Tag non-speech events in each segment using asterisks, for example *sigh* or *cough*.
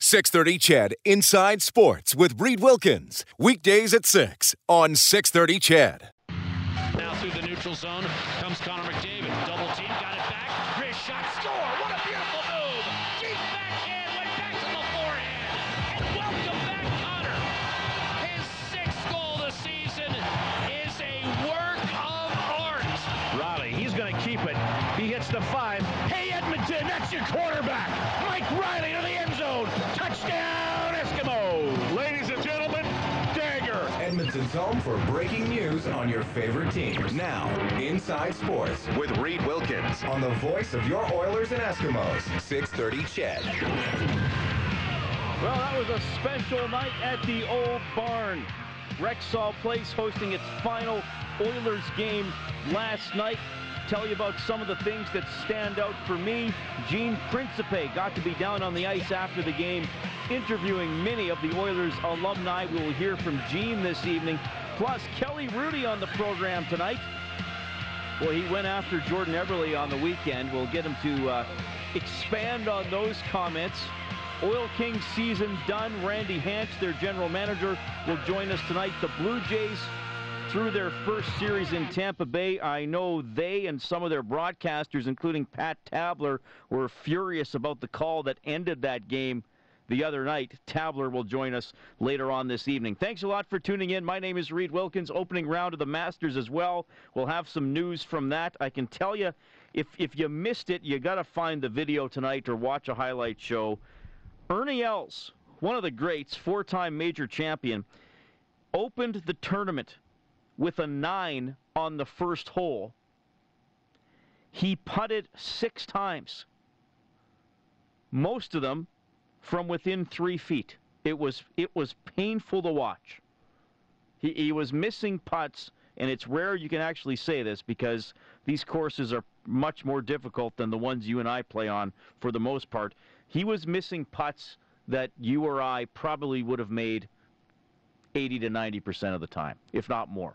630 Ched Inside Sports with Reed Wilkins. Weekdays at 6 on 630 Ched. Now through the neutral zone comes Connor McDavid. Double team, got it back. Wrist shot, score. What a beautiful move. Deep backhand, went back to the forehand. And welcome back, Connor. His sixth goal this season is a work of art. Reilly, he's going to keep it. He hits the five. Hey, Edmonton, that's your quarterback. Mike Reilly to the end zone. Touchdown, Eskimos. Ladies and gentlemen, Dagger. Edmonton's home for breaking news on your favorite teams. Now, Inside Sports with Reed Wilkins on the voice of your Oilers and Eskimos. 630 CHED. Well, that was a special night at the old barn. Rexall Place hosting its final Oilers game last night. Tell you about some of the things that stand out for me. Gene Principe got to be down on the ice after the game, interviewing many of the Oilers alumni. We will hear from Gene this evening. Plus, Kelly Hrudey on the program tonight. Well, he went after Jordan Eberle on the weekend. We'll get him to uh, expand on those comments. Oil Kings season done. Randy Hansch, their general manager, will join us tonight. The Blue Jays through their first series in Tampa Bay. I know they and some of their broadcasters, including Pat Tabler, were furious about the call that ended that game the other night. Tabler will join us later on this evening. Thanks a lot for tuning in. My name is Reed Wilkins. Opening round of the Masters as well. We'll have some news from that. I can tell you, if if you missed it, you got to find the video tonight or watch a highlight show. Ernie Els, one of the greats, four-time major champion, opened the tournament with a nine on the first hole. He putted six times, most of them from within three feet. It was it was painful to watch. He, he was missing putts, and it's rare you can actually say this because these courses are much more difficult than the ones you and I play on for the most part. He was missing putts that you or I probably would have made 80 to 90 percent of the time, if not more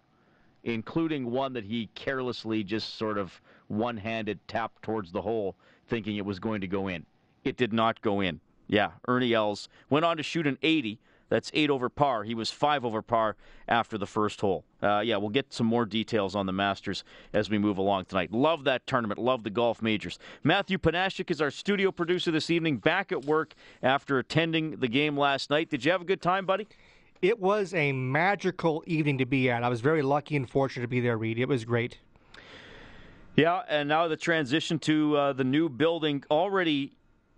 including one that he carelessly just sort of one handed tapped towards the hole, thinking it was going to go in. It did not go in. Yeah, Ernie Els went on to shoot an 80. That's eight over par. He was five over par after the first hole. Uh, yeah, we'll get some more details on the Masters as we move along tonight. Love that tournament. Love the golf majors. Matthew Panashik is our studio producer this evening, back at work after attending the game last night. Did you have a good time, buddy? It was a magical evening to be at. I was very lucky and fortunate to be there, Reed. It was great. Yeah, and now the transition to uh, the new building already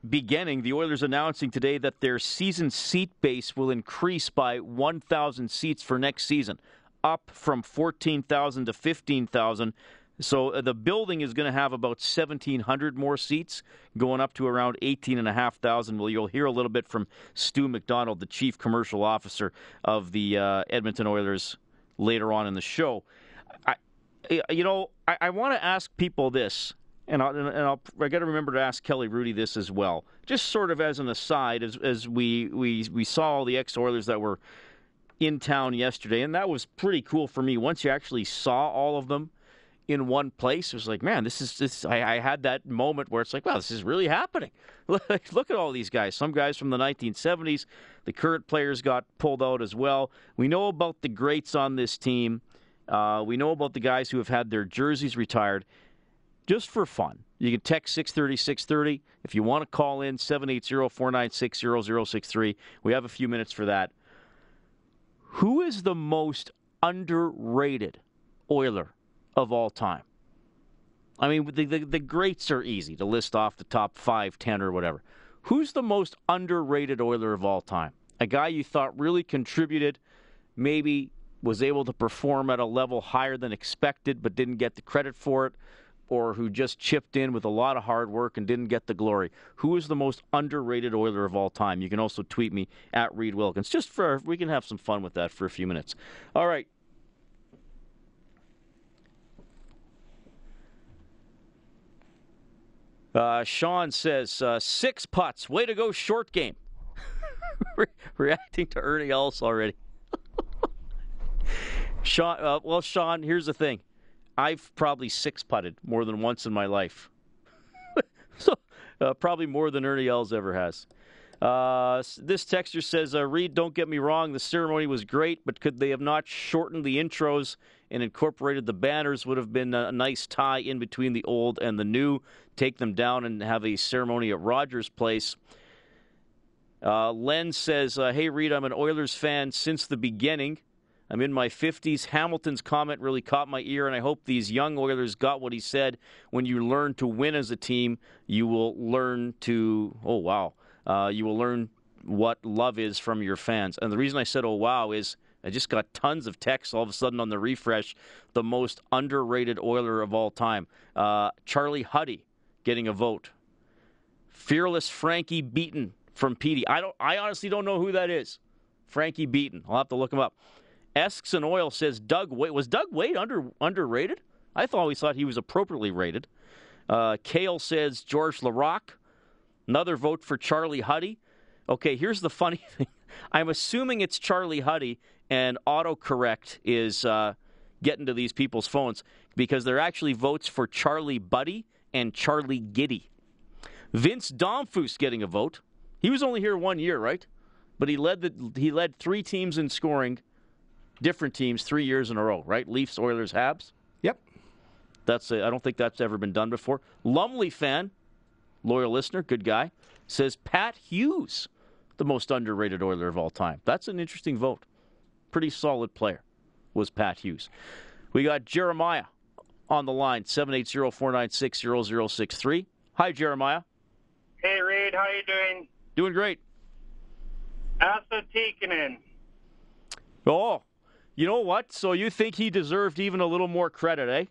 beginning. The Oilers announcing today that their season seat base will increase by 1,000 seats for next season, up from 14,000 to 15,000. So uh, the building is going to have about 1,700 more seats, going up to around 18,500. Well, you'll hear a little bit from Stu McDonald, the chief commercial officer of the uh, Edmonton Oilers, later on in the show. I, you know, I, I want to ask people this, and, I'll, and I got to remember to ask Kelly Hrudey this as well, just sort of as an aside, as, as we, we, we saw all the ex Oilers that were in town yesterday, and that was pretty cool for me. Once you actually saw all of them in one place. It was like, man, this is this. I, I had that moment where it's like, wow, this is really happening. *laughs* Look, at all these guys. Some guys from the 1970s. The current players got pulled out as well. We know about the greats on this team. Uh, we know about the guys who have had their jerseys retired. Just for fun, you can text 630 630. If you want to call in, 780 496 0063. We have a few minutes for that. Who is the most underrated Oiler of all time. I mean, the, the, the, greats are easy to list off the top five, ten, or whatever. Who's the most underrated Oiler of all time? A guy you thought really contributed, maybe was able to perform at a level higher than expected, but didn't get the credit for it. or who just chipped in with a lot of hard work and didn't get the glory? Who is the most underrated Oiler of all time? You can also tweet me at Reed Wilkins. Just for we can have some fun with that for a few minutes. All right. Uh, Sean says uh, six putts. Way to go, short game. *laughs* Reacting to Ernie Els already. *laughs* Sean, uh, well, Sean, here's the thing. I've probably six putted more than once in my life. *laughs* so, uh, probably more than Ernie Els ever has. Uh, this texter says, uh, Reed, don't get me wrong, the ceremony was great, but could they have not shortened the intros and incorporated the banners? Would have been a nice tie in between the old and the new. Take them down and have a ceremony at Rogers Place. Uh, Len says, uh, Hey, Reed, I'm an Oilers fan since the beginning. I'm in my 50s. Hamilton's comment really caught my ear, and I hope these young Oilers got what he said. When you learn to win as a team, you will learn to, oh, wow, uh, you will learn what love is from your fans. And the reason I said, oh, wow, is I just got tons of texts all of a sudden on the refresh. The most underrated Oiler of all time. Uh, Charlie Huddy getting a vote. Fearless Frankie Beaton from Petey. I don't. I honestly don't know who that is. Frankie Beaton. I'll have to look him up. Esks and Oil says Doug Weight. Was Doug Weight under underrated? I always thought he was appropriately rated. Uh, Kale says George Laraque. Another vote for Charlie Huddy. Okay, here's the funny *laughs* thing. I'm assuming it's Charlie Huddy, and autocorrect is uh, getting to these people's phones because they're actually votes for Charlie Buddy and Charlie Giddy. Vince Damphousse getting a vote. He was only here one year, right? But he led the he led three teams in scoring, different teams, three years in a row, right? Leafs, Oilers, Habs. Yep. That's I don't think that's ever been done before. Lumley fan, loyal listener, good guy, says Pat Hughes, the most underrated Oiler of all time. That's an interesting vote. Pretty solid player was Pat Hughes. We got Jeremiah on the line, 780-496-0063. Hi, Jeremiah. Hey, Reed, how you doing? Doing great. Esa Tikkanen. Oh, you know what? So you think he deserved even a little more credit, eh?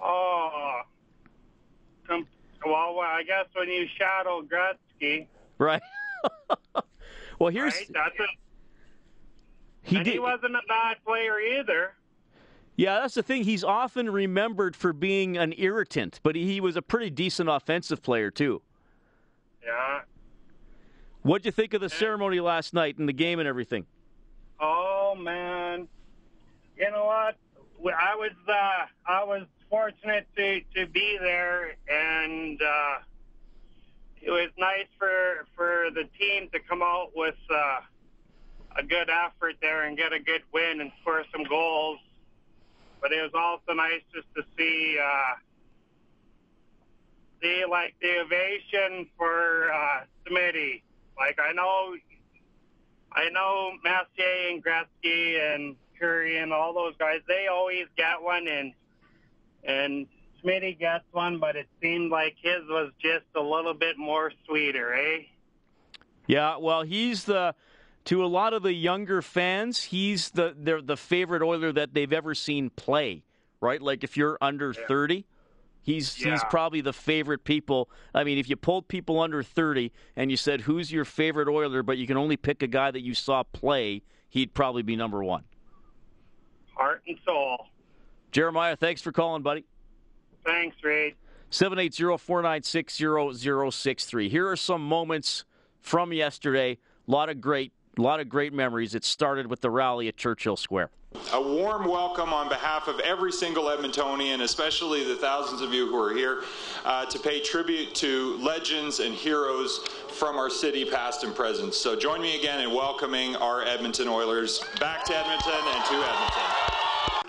Oh, com- well, I guess when you shadow Gretzky, Right. *laughs* well, here's right? That's a, he did. he wasn't a bad player either. Yeah, that's the thing. He's often remembered for being an irritant, but he was a pretty decent offensive player too. Yeah. What'd you think of the ceremony last night and the game and everything? Oh man, you know what? I was uh, I was fortunate to to be there, and uh, it was nice for for the team to come out with uh, a good effort there and get a good win and score some goals. But it was also nice just to see uh, see like the ovation for uh, Smitty. Like I know, I know Messier and Gretzky and Kurri and all those guys. They always get one, and and Smitty gets one, but it seemed like his was just a little bit more sweeter, eh? Yeah, well, he's the to a lot of the younger fans, he's the they're the favorite Oiler that they've ever seen play. Right? Like if you're under Yeah. thirty, he's he's probably the favorite people. I mean, if you pulled people under thirty and you said who's your favorite Oiler, but you can only pick a guy that you saw play, he'd probably be number one. Heart and soul. Jeremiah, thanks for calling, buddy. Thanks, Reed. 780-496-0063. Here are some moments from yesterday. A lot of great, a lot of great memories. It started with the rally at Churchill Square. A warm welcome on behalf of every single Edmontonian, especially the thousands of you who are here, uh, to pay tribute to legends and heroes from our city, past and present. So join me again in welcoming our Edmonton Oilers back to Edmonton and to Edmonton.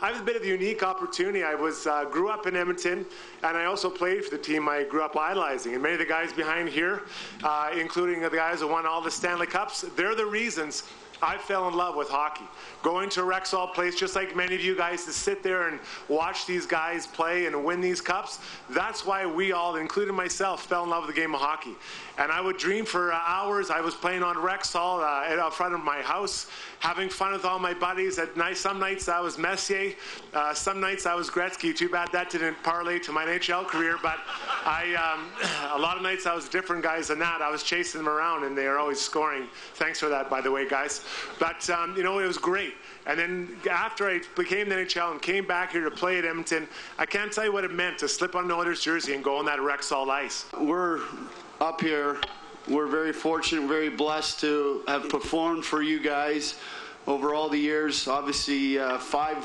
I have a bit of a unique opportunity. I was uh, grew up in Edmonton, and I also played for the team I grew up idolizing. And many of the guys behind here, uh, including the guys who won all the Stanley Cups, they're the reasons I fell in love with hockey. Going to Rexall place, just like many of you guys, to sit there and watch these guys play and win these cups. That's why we all, including myself, fell in love with the game of hockey. And I would dream for uh, hours. I was playing on Rexall uh, out front of my house, having fun with all my buddies. At night, some nights I was Messier. Uh, some nights I was Gretzky. Too bad that didn't parlay to my NHL career. But I, um, *clears throat* a lot of nights I was different guys than that. I was chasing them around, and they are always scoring. Thanks for that, by the way, guys. But um, you know, it was great. And then after I became the NHL and came back here to play at Edmonton, I can't tell you what it meant to slip on an Oilers jersey and go on that Rexall ice. We're up here. We're very fortunate, very blessed to have performed for you guys over all the years. Obviously, uh, five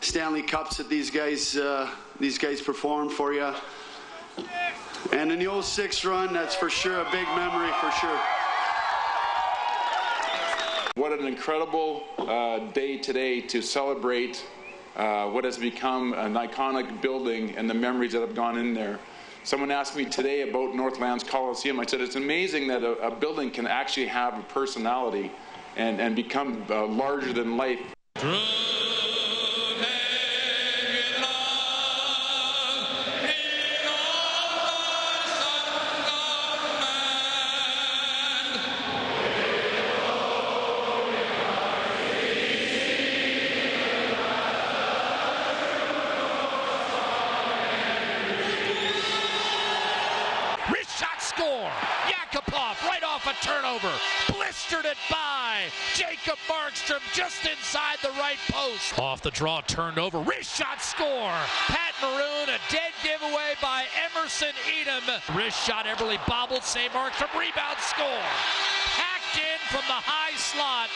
Stanley Cups that these guys uh, these guys performed for you. And in the old 06 run, that's for sure a big memory for sure. What an incredible uh, day today to celebrate uh, what has become an iconic building and the memories that have gone in there. Someone asked me today about Northlands Coliseum. I said it's amazing that a, a building can actually have a personality and, and become uh, larger than life. Jacob Markstrom just inside the right post. Off the draw, turned over. Wrist shot score. Pat Maroon, a dead giveaway by Emerson Etem. Wrist shot, Eberle bobbled. St. Markstrom rebound score. Hacked in from the high slot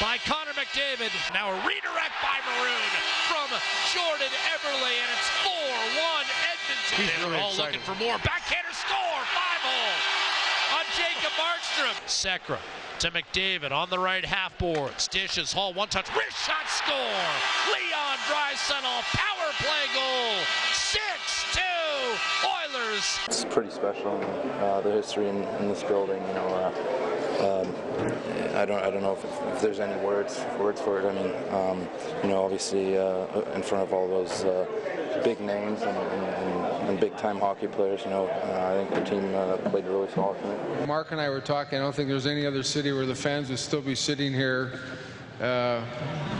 by Connor McDavid. Now a redirect by Maroon from Jordan Eberle, and it's 4-1 Edmonton. He's They're really all excited. looking for more. Backhander score, five hole on Jacob Markstrom. Sekera to McDavid on the right half boards. Dishes Hall, one touch, wrist shot score. Leon Draisaitl, power play goal. 6-2 Oilers. It's pretty special, uh, the history in, in this building. You know, uh, um, I don't, I don't know if, if there's any words, words for it. I mean, um, you know, obviously uh, in front of all those uh, big names and, and, and, and big-time hockey players. You know, uh, I think the team uh, played really solid tonight. Mark and I were talking. I don't think there's any other city where the fans would still be sitting here. Uh,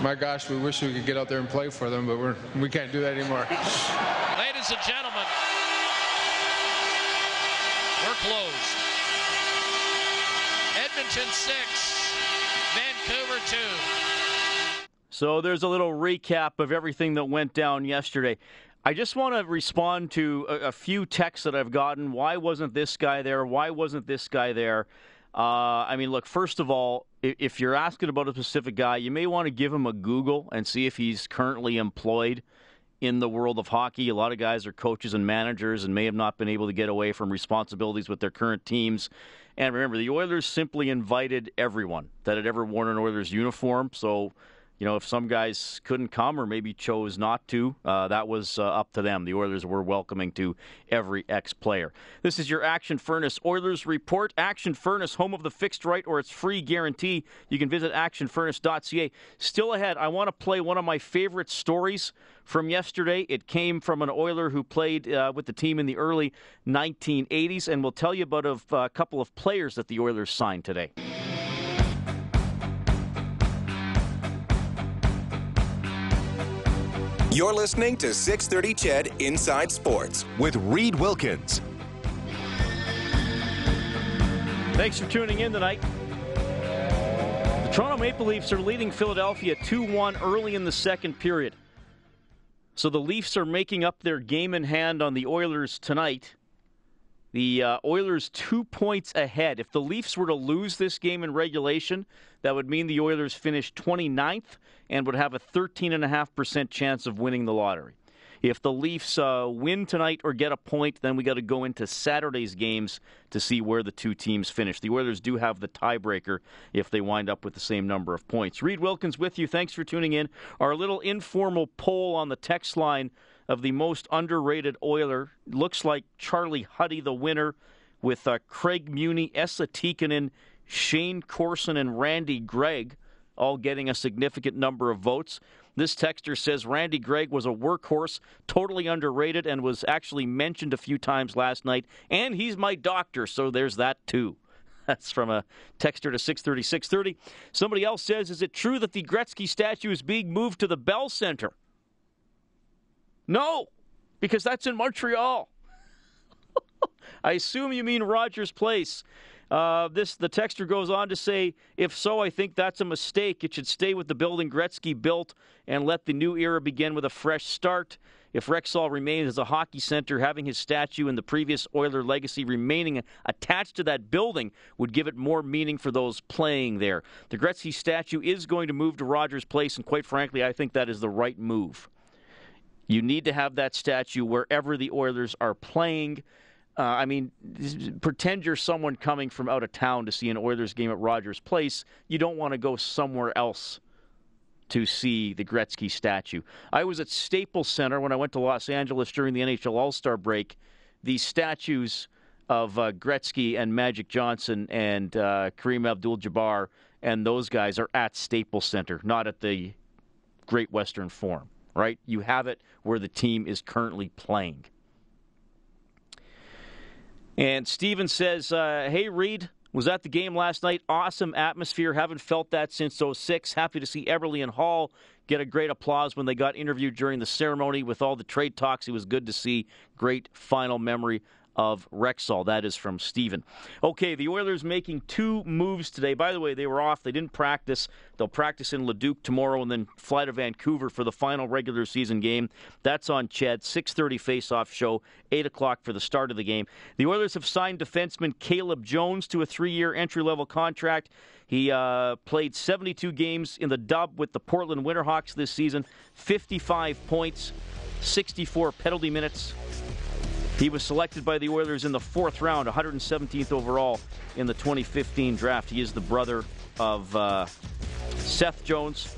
my gosh, we wish we could get out there and play for them, but we're we can't do that anymore. Ladies and gentlemen, we're closed. Edmonton 6, Vancouver 2. So there's a little recap of everything that went down yesterday. I just want to respond to a, a few texts that I've gotten. Why wasn't this guy there? Why wasn't this guy there? Uh, I mean, look, first of all, i- if you're asking about a specific guy, you may want to give him a Google and see if he's currently employed in the world of hockey. A lot of guys are coaches and managers and may have not been able to get away from responsibilities with their current teams. And remember, the Oilers simply invited everyone that had ever worn an Oilers uniform. So, you know, if some guys couldn't come or maybe chose not to, uh, that was uh, up to them. The Oilers were welcoming to every ex player. This is your Action Furnace Oilers report. Action Furnace, home of the fixed right or its free guarantee. You can visit actionfurnace.ca. Still ahead, I want to play one of my favorite stories from yesterday. It came from an Oiler who played uh, with the team in the early 1980s, and we'll tell you about a couple of players that the Oilers signed today. You're listening to 630 Ched Inside Sports with Reed Wilkins. Thanks for tuning in tonight. The Toronto Maple Leafs are leading Philadelphia 2 1 early in the second period. So the Leafs are making up their game in hand on the Oilers tonight. The uh, Oilers two points ahead. If the Leafs were to lose this game in regulation, that would mean the Oilers finish 29th and would have a 13.5% chance of winning the lottery. If the Leafs uh, win tonight or get a point, then we got to go into Saturday's games to see where the two teams finish. The Oilers do have the tiebreaker if they wind up with the same number of points. Reed Wilkins with you. Thanks for tuning in. Our little informal poll on the text line of the most underrated Oiler looks like Charlie Huddy, the winner, with uh, Craig Muni, Esa Tikkanen, Shayne Corson, and Randy Gregg all getting a significant number of votes. This texter says Randy Gregg was a workhorse, totally underrated, and was actually mentioned a few times last night. And he's my doctor, so there's that too. *laughs* That's from a texter to 630 630. Somebody else says, Is it true that the Gretzky statue is being moved to the Bell Center? No, because that's in Montreal. *laughs* I assume you mean Rogers Place. Uh, this the texter goes on to say, if so, I think that's a mistake. It should stay with the building Gretzky built and let the new era begin with a fresh start. If Rexall remains as a hockey center, having his statue and the previous Oiler legacy remaining attached to that building would give it more meaning for those playing there. The Gretzky statue is going to move to Rogers Place, and quite frankly, I think that is the right move. You need to have that statue wherever the Oilers are playing. Uh, I mean, pretend you're someone coming from out of town to see an Oilers game at Rogers Place. You don't want to go somewhere else to see the Gretzky statue. I was at Staples Center when I went to Los Angeles during the NHL All Star break. The statues of uh, Gretzky and Magic Johnson and uh, Kareem Abdul Jabbar and those guys are at Staples Center, not at the Great Western Forum, right? You have it where the team is currently playing. And Steven says, uh, Hey, Reed, was at the game last night. Awesome atmosphere. Haven't felt that since 06. Happy to see Eberle and Hall get a great applause when they got interviewed during the ceremony with all the trade talks. It was good to see. Great final memory of Rexall. That is from Steven. Okay, the Oilers making two moves today. By the way, they were off. They didn't practice. They'll practice in Leduc tomorrow and then fly to Vancouver for the final regular season game. That's on Ched. 6.30 face-off show, 8 o'clock for the start of the game. The Oilers have signed defenseman Caleb Jones to a three-year entry-level contract. He uh, played 72 games in the dub with the Portland Winterhawks this season, 55 points, 64 penalty minutes, he was selected by the Oilers in the fourth round, 117th overall in the 2015 draft. He is the brother of uh, Seth Jones.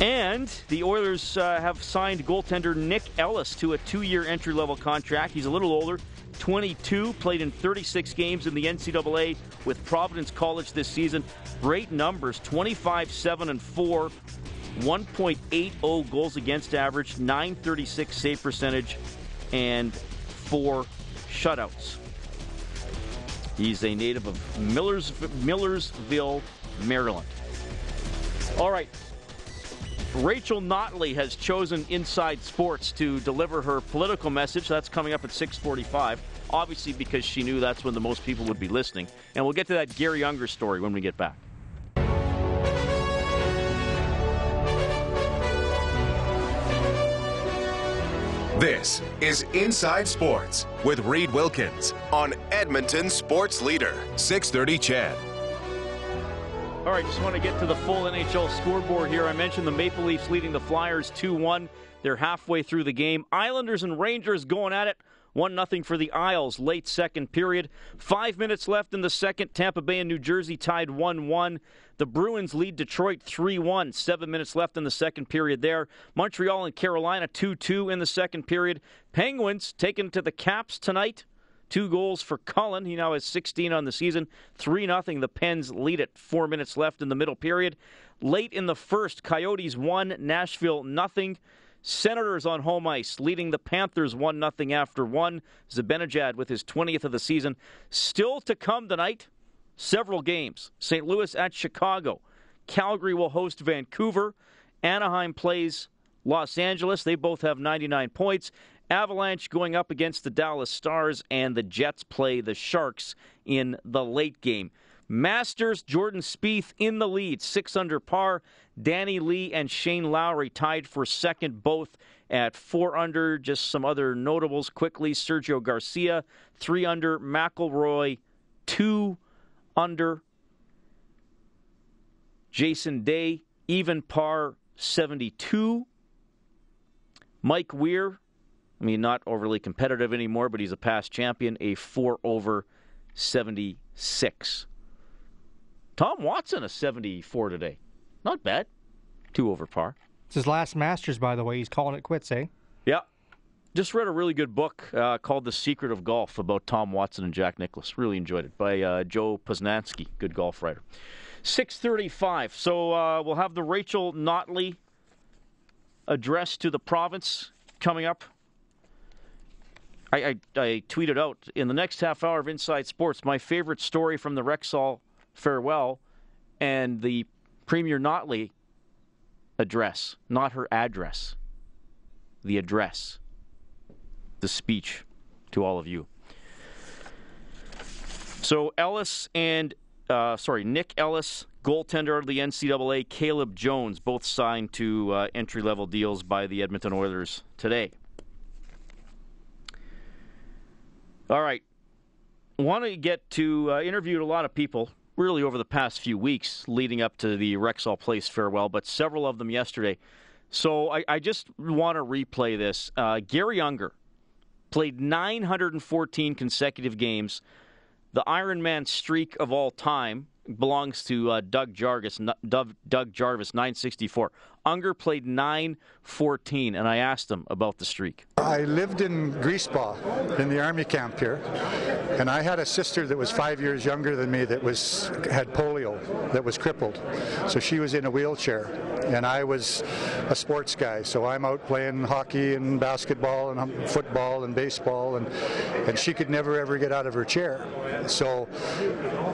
And the Oilers uh, have signed goaltender Nick Ellis to a two year entry level contract. He's a little older, 22, played in 36 games in the NCAA with Providence College this season. Great numbers 25, 7, and 4 1.80 goals against average, 936 save percentage, and four shutouts. He's a native of Millers, Millersville, Maryland. All right. Rachel Notley has chosen Inside Sports to deliver her political message. That's coming up at 645. Obviously, because she knew that's when the most people would be listening. And we'll get to that Garry Unger story when we get back. This is Inside Sports with Reed Wilkins on Edmonton Sports Leader, 630 Ched. All right, just want to get to the full NHL scoreboard here. I mentioned the Maple Leafs leading the Flyers 2 1. They're halfway through the game. Islanders and Rangers going at it. 1 0 for the Isles, late second period. Five minutes left in the second. Tampa Bay and New Jersey tied 1 1. The Bruins lead Detroit 3 1. Seven minutes left in the second period there. Montreal and Carolina 2 2 in the second period. Penguins taken to the Caps tonight. Two goals for Cullen. He now has 16 on the season. 3 0. The Pens lead it. Four minutes left in the middle period. Late in the first, Coyotes 1, Nashville nothing. Senators on home ice, leading the Panthers 1 0 after 1. Zibanejad with his 20th of the season. Still to come tonight, several games. St. Louis at Chicago. Calgary will host Vancouver. Anaheim plays Los Angeles. They both have 99 points. Avalanche going up against the Dallas Stars, and the Jets play the Sharks in the late game. Masters, Jordan Spieth in the lead, six under par. Danny Lee and Shane Lowry tied for second, both at four under. Just some other notables quickly. Sergio Garcia, three under. McIlroy, two under. Jason Day, even par 72. Mike Weir, I mean, not overly competitive anymore, but he's a past champion, a four over 76. Tom Watson, a 74 today. Not bad. Two over par. It's his last Masters, by the way. He's calling it quits, eh? Yeah. Just read a really good book uh, called The Secret of Golf about Tom Watson and Jack Nicklaus. Really enjoyed it by uh, Joe Posnanski, good golf writer. 635. So uh, we'll have the Rachel Notley address to the province coming up. I, I, I tweeted out in the next half hour of Inside Sports my favorite story from the Rexall farewell and the Premier Notley address, not her address, the address, the speech to all of you. So Ellis and uh, sorry, Nick Ellis, goaltender of the NCAA, Caleb Jones, both signed to uh, entry level deals by the Edmonton Oilers today. All right. Want to get to uh, interviewed a lot of people really over the past few weeks leading up to the Rexall Place farewell, but several of them yesterday. So I, I just want to replay this. Uh, Garry Unger played 914 consecutive games, the Ironman streak of all time belongs to uh, Doug Jarvis. Doug, Doug Jarvis, 964. Unger played 914, and I asked him about the streak. I lived in Griesbach in the army camp here, and I had a sister that was five years younger than me that was had polio, that was crippled. So she was in a wheelchair, and I was a sports guy. So I'm out playing hockey and basketball and um, football and baseball, and and she could never ever get out of her chair. So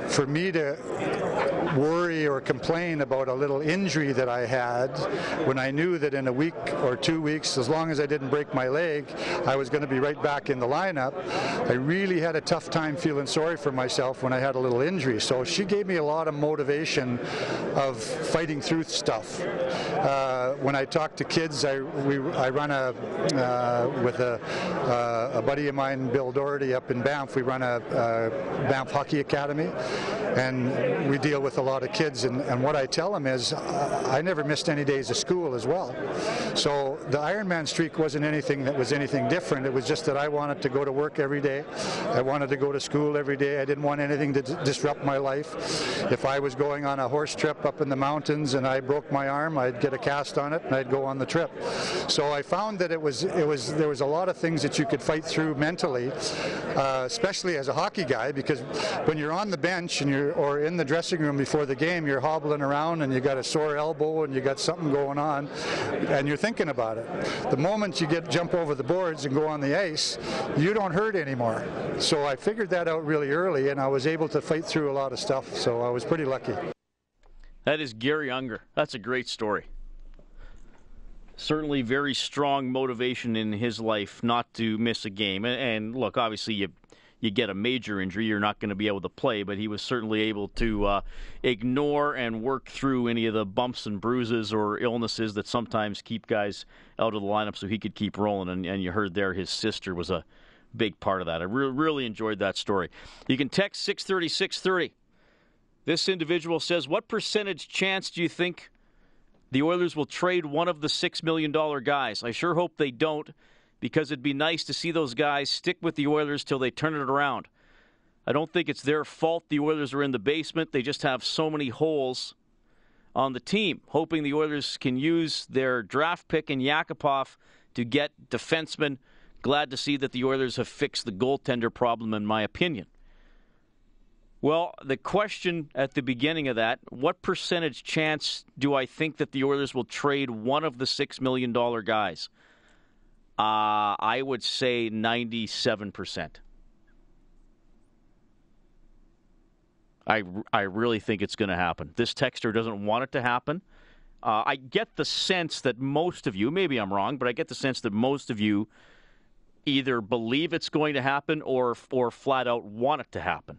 for me to worry or complain about a little injury that I had when I knew that in a week or two weeks, as long as I didn't break my leg, I was going to be right back in the lineup. I really had a tough time feeling sorry for myself when I had a little injury. So she gave me a lot of motivation of fighting through stuff. Uh, when I talk to kids, I, we, I run a, uh, with a, uh, a buddy of mine, Bill Doherty, up in Banff, we run a, a Banff Hockey Academy, and we deal with a lot of kids. And, and what I tell them is, I never missed any days of school as well. So the Ironman streak wasn't anything that was anything different. It was just that I wanted to go to work every day. I wanted to go to school every day. I didn't want anything to disrupt my life. If I was going on a horse trip up in the mountains and I broke my arm, I'd get a cast on it and I'd go on the trip. So I found that it was it was there was a lot of things that you could fight through mentally, uh, especially as a hockey guy, because when you're on the bench and you're or in the dressing room before the game, you're hobbling around and you got a sore elbow and you got something going on, and you're thinking about it. The moment you get jump over the boards and go on the ice, you don't hurt anymore. So I figured that out really early, and I was able to fight through a lot of stuff. So I was pretty lucky. That is Garry Unger. That's a great story. Certainly, very strong motivation in his life not to miss a game. And look, obviously, you you get a major injury, you're not going to be able to play. But he was certainly able to uh, ignore and work through any of the bumps and bruises or illnesses that sometimes keep guys out of the lineup so he could keep rolling. And, and you heard there his sister was a big part of that. I re- really enjoyed that story. You can text 630 630. This individual says, What percentage chance do you think the Oilers will trade one of the $6 million guys? I sure hope they don't because it'd be nice to see those guys stick with the Oilers till they turn it around. I don't think it's their fault the Oilers are in the basement. They just have so many holes on the team, hoping the Oilers can use their draft pick in Yakupov to get defensemen. Glad to see that the Oilers have fixed the goaltender problem, in my opinion. Well, the question at the beginning of that what percentage chance do I think that the Oilers will trade one of the $6 million guys? Uh, I would say 97%. I, I really think it's going to happen. This texter doesn't want it to happen. Uh, I get the sense that most of you, maybe I'm wrong, but I get the sense that most of you either believe it's going to happen or or flat out want it to happen.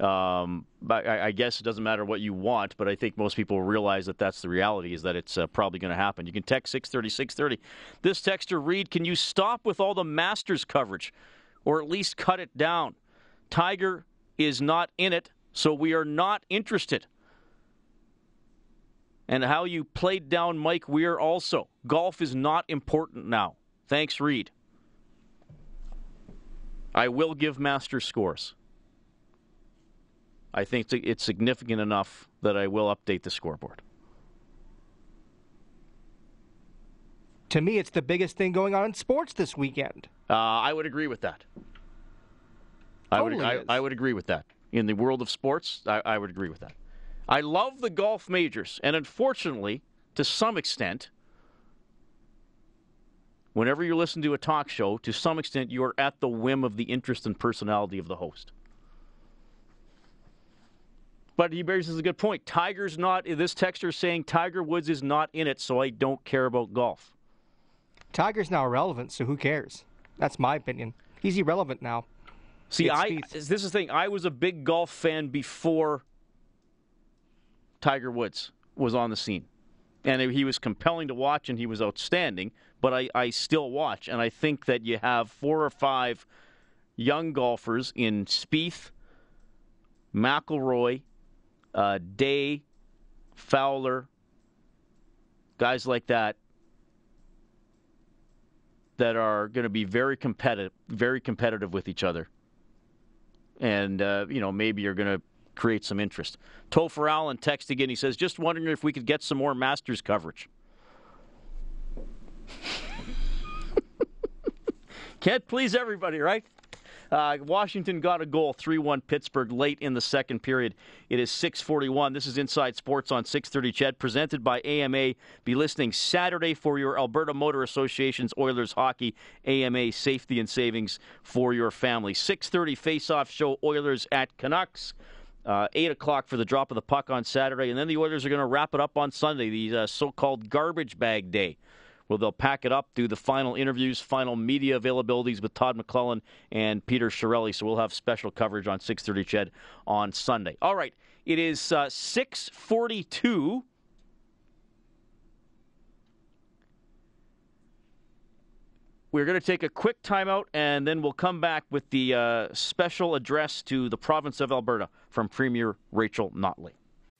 Um, but I, I, guess it doesn't matter what you want, but I think most people realize that that's the reality is that it's uh, probably going to happen. You can text 630 630. This texter Reed, Can you stop with all the Masters coverage or at least cut it down? Tiger is not in it, so we are not interested. And how you played down Mike Weir also. Golf is not important now. Thanks, Reed. I will give master scores. I think it's significant enough that I will update the scoreboard. To me, it's the biggest thing going on in sports this weekend. Uh, I would agree with that. Totally I would I, I, would agree with that. In the world of sports, I, I would agree with that. I love the golf majors, and unfortunately, to some extent, whenever you listen to a talk show, to some extent, you are at the whim of the interest and personality of the host. But he raises a good point. Tiger's not, this texter is saying Tiger Woods is not in it, so I don't care about golf. Tiger's now irrelevant, so who cares? That's my opinion. He's irrelevant now. See, I this is the thing. I was a big golf fan before Tiger Woods was on the scene, and he was compelling to watch, and he was outstanding. But I, I still watch, and I think that you have four or five young golfers in Spieth, McIlroy, uh, Day, Fowler, guys like that that are going to be very competitive, very competitive with each other, and uh, you know maybe you're going to create some interest. Topher Allen text again. He says, "Just wondering if we could get some more Masters coverage." *laughs* Can't please everybody, right? Uh, Washington got a goal, 3 1 Pittsburgh, late in the second period. It is 641. This is Inside Sports on 630 Ched, presented by AMA. Be listening Saturday for your Alberta Motor Association's Oilers hockey, AMA safety and savings for your family. 630 face-off show, Oilers at Canucks. Uh, 8 o'clock for the drop of the puck on Saturday, and then the Oilers are going to wrap it up on Sunday, the uh, so called garbage bag day well, they'll pack it up, do the final interviews, final media availabilities with Todd McLellan and Peter Chiarelli. So we'll have special coverage on 6:30 Ched on Sunday. All right, it is uh, 6:42. We're going to take a quick timeout and then we'll come back with the uh, special address to the province of Alberta from Premier Rachel Notley.